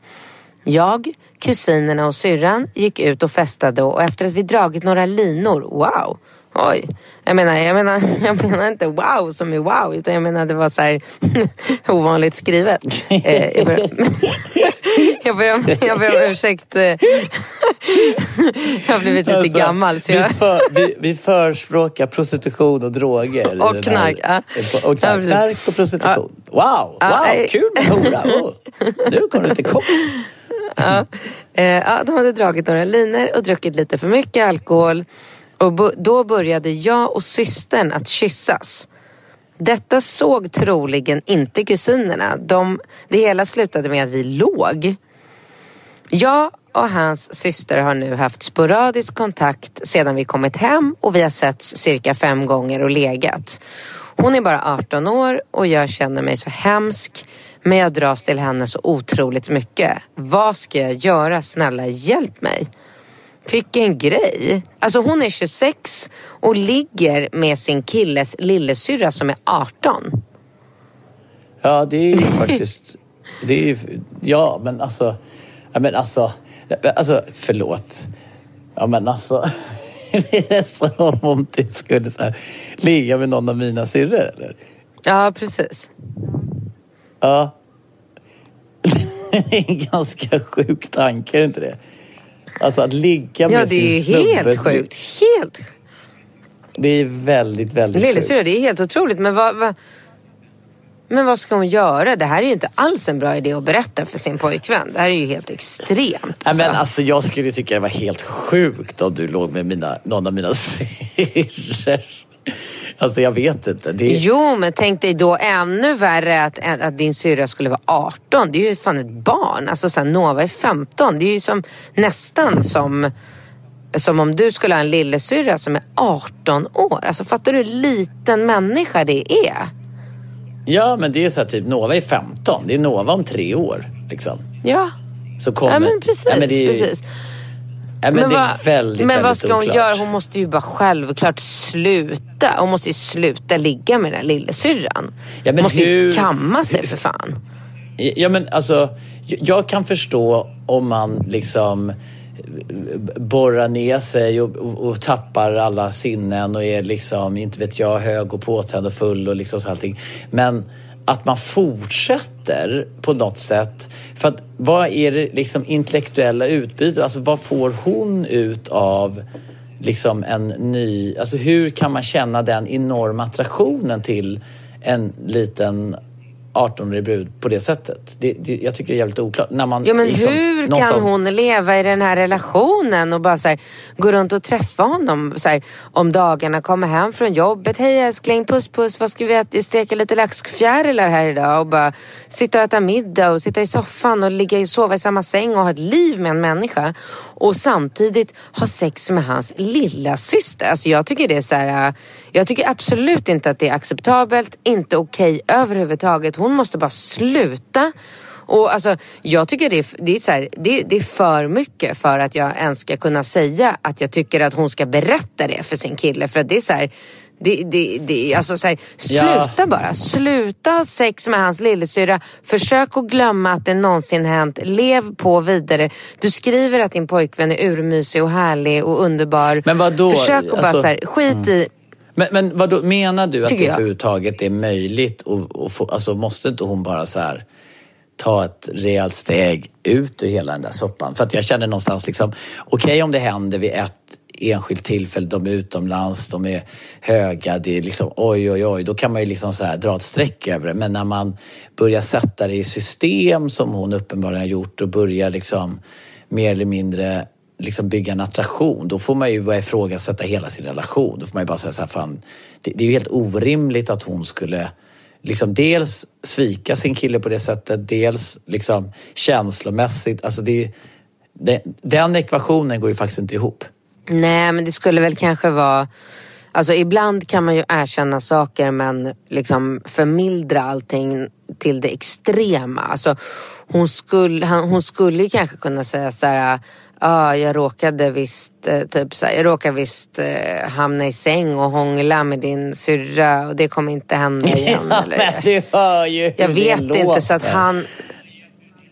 C: Jag, kusinerna och syrran gick ut och festade och efter att vi dragit några linor, wow, oj. Jag menar, jag menar, jag menar inte wow som är wow, utan jag menar det var så här ovanligt skrivet. Eh, jag ber, jag ber, om, ursäkt. eh. jag har blivit lite
A: Alltså,
C: gammal. Så jag...
A: vi, för, vi, vi förespråkar prostitution och droger.
C: Och knark, ja.
A: Och
C: Ja,
A: knark, knark och prostitution. Wow,
C: Ja,
A: wow,
C: nej.
A: kul med hora. Oh. Nu kommer du till koks.
C: Ja. Eh, ja, de hade dragit några linor och druckit lite för mycket alkohol. Och då började jag och systern att kyssas. Detta såg troligen inte kusinerna. De, det hela slutade med att vi låg. Jag och hans syster har nu haft sporadisk kontakt sedan vi kommit hem och vi har setts cirka fem gånger och legat. Hon är bara 18 år och jag känner mig så hemsk men jag dras till henne så otroligt mycket. Vad ska jag göra? Snälla hjälp mig. Vilken grej. Alltså hon är 26 och ligger med sin killes lillasyrra som är 18.
A: Ja, det är ju faktiskt... Det är ju, ja, men alltså... Ja, men alltså... Alltså, förlåt. Ja, men alltså... Det är som om du skulle så här, ligga med någon av mina syrror, eller?
C: Ja, precis.
A: Ja. Det är en ganska sjuk tanke, är det inte det? Alltså att ligga med
C: Ja, det är
A: sin
C: ju
A: snubbe.
C: helt sjukt. Helt
A: Det är väldigt, väldigt.
C: Lillasyrra, det är helt otroligt. Men vad, vad, men vad ska hon göra? Det här är ju inte alls en bra idé att berätta för sin pojkvän. Det här är ju helt extremt.
A: Nej,
C: alltså.
A: men alltså, jag skulle tycka det var helt sjukt om du låg med mina, någon av mina syrror. Alltså jag vet inte. Det.
C: Jo, men tänk dig då ännu värre att, att din syrra skulle vara 18. Det är ju fan ett barn. Alltså så här, Nova är 15. Det är ju som, nästan som, som om du skulle ha en lillasyrra som är 18 år. Alltså fattar du hur liten människa det är?
A: Ja, men det är så här, typ Nova är 15. Det är Nova om tre år. Liksom.
C: Ja,
A: Så kommer...
C: ja men precis.
A: Ja, men det är,
C: precis.
A: Ja, men det är
C: vad-
A: väldigt,
C: men vad
A: väldigt
C: ska hon
A: oklart.
C: göra? Hon måste ju bara självklart sluta. Hon måste ju sluta ligga med den här lillasyrran.
A: Ja,
C: hon
A: men
C: måste ju
A: hur-
C: kamma sig för fan.
A: Ja men alltså, jag- jag kan förstå om man liksom borrar ner sig och, och, och tappar alla sinnen och är liksom, inte vet jag, hög och påtänd och full och liksom så allting. Men att man fortsätter på något sätt. För att vad är det liksom intellektuella utbytet? Alltså vad får hon ut av liksom en ny... Alltså hur kan man känna den enorma attraktionen till en liten 18-årig brud på det sättet. Det, det, jag tycker det är jävligt oklart. När man
C: Ja men
A: liksom
C: hur kan
A: någonstans-
C: hon leva i den här relationen och bara så här, gå runt och träffa honom så här, om dagarna, komma hem från jobbet. Hej älskling, puss puss, vad ska vi äta? steka lite laxfjärilar här idag? Och bara sitta och äta middag och sitta i soffan och ligga och sova i samma säng och ha ett liv med en människa. Och samtidigt ha sex med hans lilla syster. Alltså jag tycker det är så här, äh, jag tycker absolut inte att det är acceptabelt, inte okej överhuvudtaget. Hon måste bara sluta. Och alltså, jag tycker det är, det, är så här, det, det är för mycket för att jag ens ska kunna säga att jag tycker att hon ska berätta det för sin kille. För att det är så här, det, det, det, alltså så här, sluta
A: Ja.
C: bara. Sluta ha sex med hans lillasyrra. Försök att glömma att det någonsin hänt. Lev på vidare. Du skriver att din pojkvän är urmysig och härlig och underbar.
A: Men vadå?
C: Försök att bara
A: Alltså,
C: så här, skit i...
A: Men, men vadå, menar du att det överhuvudtaget är möjligt? Och, och få, alltså måste inte hon bara så här ta ett rejält steg ut ur hela den där soppan? För att jag känner någonstans liksom, okej om det händer vid ett enskilt tillfälle, de är utomlands, de är höga, det är liksom oj oj oj, då kan man ju liksom så här dra ett streck över det. Men när man börjar sätta det i system som hon uppenbarligen har gjort och börjar liksom mer eller mindre liksom bygga en attraktion, då får man ju börja ifrågasätta hela sin relation. Då får man ju bara säga så här, fan, det, det är ju helt orimligt att hon skulle liksom dels svika sin kille på det sättet, dels liksom känslomässigt. Alltså det, det, den ekvationen går ju faktiskt inte ihop.
C: Nej, men det skulle väl kanske vara... Alltså ibland kan man ju erkänna saker men liksom förmildra allting till det extrema. Alltså hon skulle, han, hon skulle ju kanske kunna säga så här... Ja, jag råkade visst, eh, typ så här, jag råkade visst eh, hamna i säng och hångla med din syrra och det kommer inte hända igen.
A: Ja,
C: eller,
A: men du hör ju
C: jag vet inte så att
A: låter.
C: han...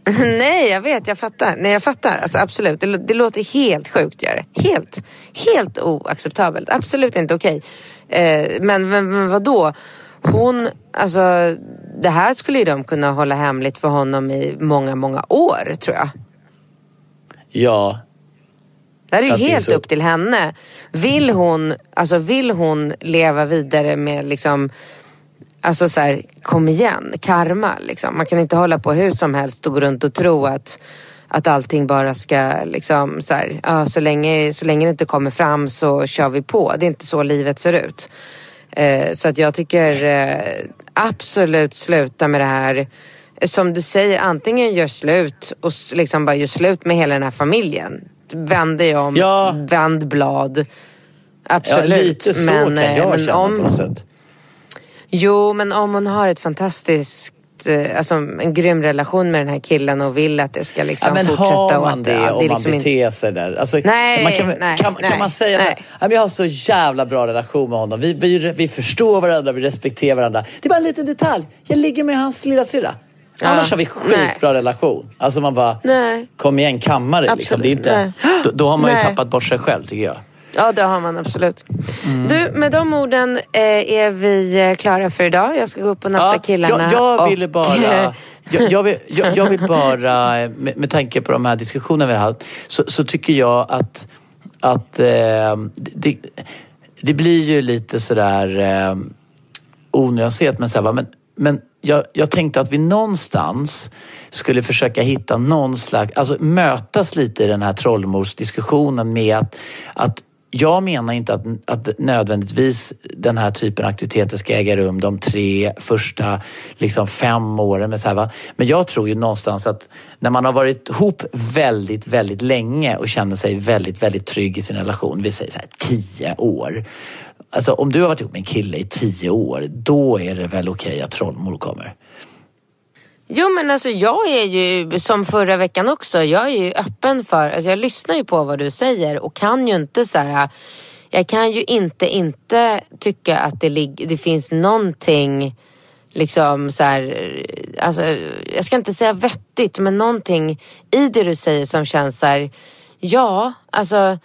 C: Nej, jag vet, jag fattar. Nej, jag fattar. Alltså, absolut, det, det låter helt sjukt gör det. Helt, helt oacceptabelt. Absolut inte okej. Eh, men, men, men vadå? Hon, alltså det här skulle ju de kunna hålla hemligt för honom i många, många år tror jag.
A: Ja,
C: Det här är ju helt
A: så-
C: upp till henne. Vill hon, alltså vill hon leva vidare med liksom Alltså så här, kom igen, karma liksom. Man kan inte hålla på hur som helst och gå runt och tro att, att allting bara ska liksom så här, ja, så, länge, så länge det inte kommer fram så kör vi på. Det är inte så livet ser ut. Eh, så att jag tycker eh, absolut sluta med det här. Som du säger, antingen gör slut och liksom bara gör slut med hela den här familjen. Vänd dig om,
A: Ja.
C: vänd blad.
A: ja
C: Absolut.
A: lite så kan
C: eh,
A: jag
C: men
A: känna
C: om,
A: på något sätt.
C: Jo, men om hon har ett fantastiskt eh, Alltså en grym relation med den här killen och vill att det ska liksom
A: Ja, men
C: fortsätta.
A: har
C: och
A: man det
C: ja,
A: om
C: är
A: man
C: liksom inte-
A: beter sig där? Alltså,
C: Nej,
A: man kan,
C: nej,
A: kan,
C: nej,
A: kan man säga
C: nej.
A: att "Ja, men jag har så jävla bra relation med honom. Vi, vi, vi förstår varandra, vi respekterar varandra. Det är bara en liten detalj. Jag ligger med hans lilla syra.
C: Ja,
A: Annars har vi skitbra relation. Alltså man bara,
C: Nej.
A: kom igen, kamma dig. Liksom. Det är inte,
C: nej.
A: då, då har man ju
C: Nej.
A: tappat bort sig själv tycker jag.
C: Ja, det har man absolut.
A: Mm.
C: Du, med de orden eh, är vi eh, klara för idag. Jag ska gå upp och natta killarna.
A: Jag, jag ville bara... Jag, jag, vill, jag, jag vill bara, med, med tanke på de här diskussionerna vi har haft, så, så tycker jag att, att eh, det, det blir ju lite sådär eh, onyanserat men, så här, men, men jag, jag tänkte att vi någonstans skulle försöka hitta någon slags, alltså mötas lite i den här trollmordsdiskussionen med att, att jag menar inte att, att nödvändigtvis den här typen av aktiviteter ska äga rum de tre första liksom fem åren. Men, så här, va? men jag tror ju någonstans att när man har varit ihop väldigt, väldigt länge och känner sig väldigt, väldigt trygg i sin relation, vi säger så här tio år. Alltså om du har varit ihop med en kille i tio år, då är det väl okej att trollmor kommer?
C: Jo men alltså jag är ju som förra veckan också. Jag är ju öppen för, alltså jag lyssnar ju på vad du säger och kan ju inte så här. Jag kan ju inte inte tycka att det, lig- det finns någonting liksom så här, alltså jag ska inte säga vettigt men någonting i det du säger som känns så här, ja alltså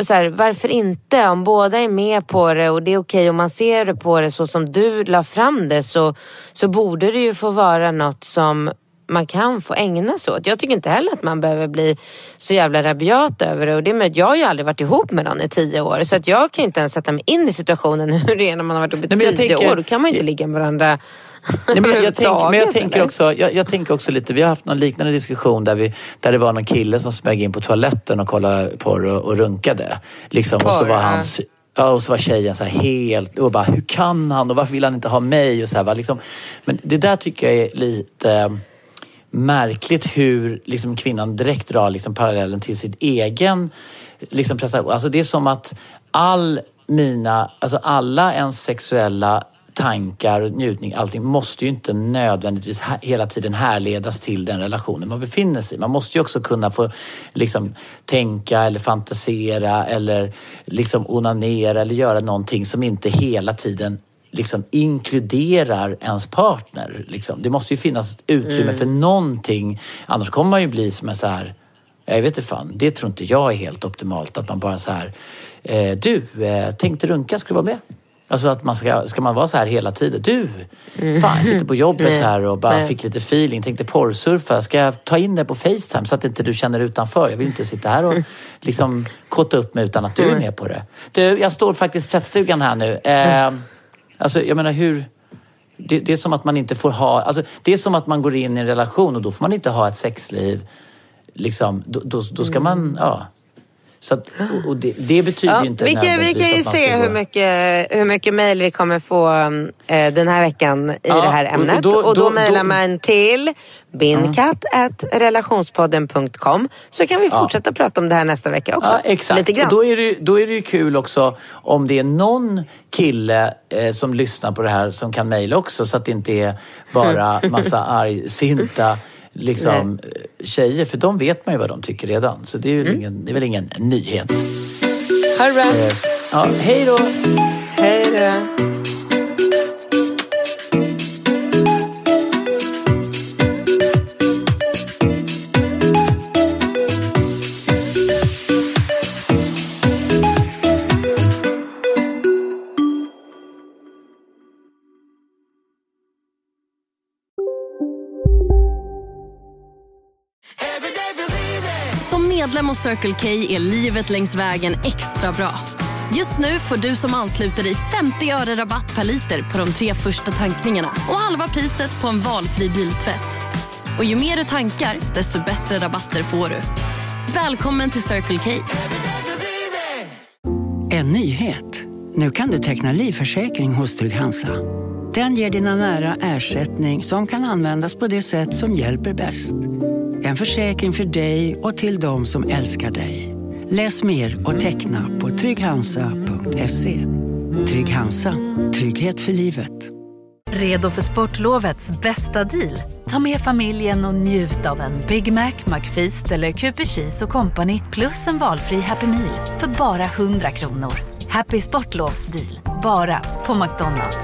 C: så här, varför inte? Om båda är med på det och det är okej om man ser det på det så som du la fram det så, så borde det ju få vara något som man kan få ägna sig åt. Jag tycker inte heller att man behöver bli så jävla rabiat över det. Och det med, jag har ju aldrig varit ihop med någon i tio år så att jag kan inte ens sätta mig in i situationen hur det är när man har varit ihop i tio
A: tänker-
C: år. Då kan man ju inte ligga med varandra
A: Nej, men jag, jag, tänk, men jag, tänker också, jag, jag tänker också lite, vi har haft någon liknande diskussion där, vi, där det var någon kille som smög in på toaletten och kollade porr och, och runkade. Liksom, och så var hans Ja, och så var tjejen så helt... Och bara, hur kan han? Och varför vill han inte ha mig? Och så här, va? Liksom, men det där tycker jag är lite eh, märkligt hur liksom, kvinnan direkt drar liksom, parallellen till sin egen liksom, prestation. Alltså, det är som att all mina, alltså alla ens sexuella tankar, njutning, allting måste ju inte nödvändigtvis he- hela tiden härledas till den relationen man befinner sig i. Man måste ju också kunna få liksom, tänka eller fantisera eller liksom onanera eller göra någonting som inte hela tiden liksom inkluderar ens partner. Liksom. Det måste ju finnas utrymme
C: Mm.
A: för någonting. Annars kommer man ju bli som en så här jag vet inte fan, det tror inte jag är helt optimalt. Att man bara så här, eh, du, eh, tänkte runka, ska du vara med? Alltså att man ska, ska man vara så här hela tiden? Du, fan jag sitter på jobbet
C: Mm.
A: Här och bara fick lite feeling, tänkte porrsurfa. Ska jag ta in det på Facetime så att inte du känner utanför? Jag vill inte sitta här och liksom kåta upp mig utan att du är med på det. Du, jag står faktiskt i tvättstugan här nu. Eh, alltså jag menar hur... Det, det är som att man inte får ha... Alltså, det är som att man går in i en relation och då får man inte ha ett sexliv. Liksom, då, då, då ska man... Ja. Så att, och, och det, det betyder
C: Ja,
A: inte
C: vi, kan, vi kan ju se hur mycket, hur mycket mejl vi kommer få eh, den här veckan i
A: Ja,
C: det här
A: och
C: ämnet.
A: då-
C: Och då,
A: då-
C: mejlar man till bindkatt.relationspodden.com så kan vi
A: Ja.
C: fortsätta prata om det här nästa vecka också.
A: Ja, exakt.
C: Lite grann.
A: Och då är, det, då är det ju kul också om det är någon kille eh, som lyssnar på det här som kan mejla också så att det inte är bara massa argsinta liksom, eh, tjejer. För de vet man ju vad de tycker redan. Så det är, ju
C: Mm.
A: ingen, det är väl ingen nyhet.
C: Ha det bra.
A: Ja, hej då!
C: Hej då.
F: Medlem hos Circle K är livet längs vägen extra bra. Just nu får du som ansluter dig 50 öre rabatt per liter på de tre första tankningarna och halva priset på en valfri biltvätt. Och ju mer du tankar, desto bättre rabatter får du. Välkommen till Circle K.
G: En nyhet. Nu kan du teckna livförsäkring hos Trygg-Hansa. Den ger dina nära ersättning som kan användas på det sätt som hjälper bäst. En försäkring för dig och till de som älskar dig. Läs mer och teckna på trygghansa.se. Trygg Hansa. Trygghet för livet.
H: Redo för sportlovets bästa deal? Ta med familjen och njut av en Big Mac, McFeast eller Cooper Cheese och Company plus en valfri Happy Meal för bara 100 kronor. Happy Sportlovs deal, bara på McDonalds.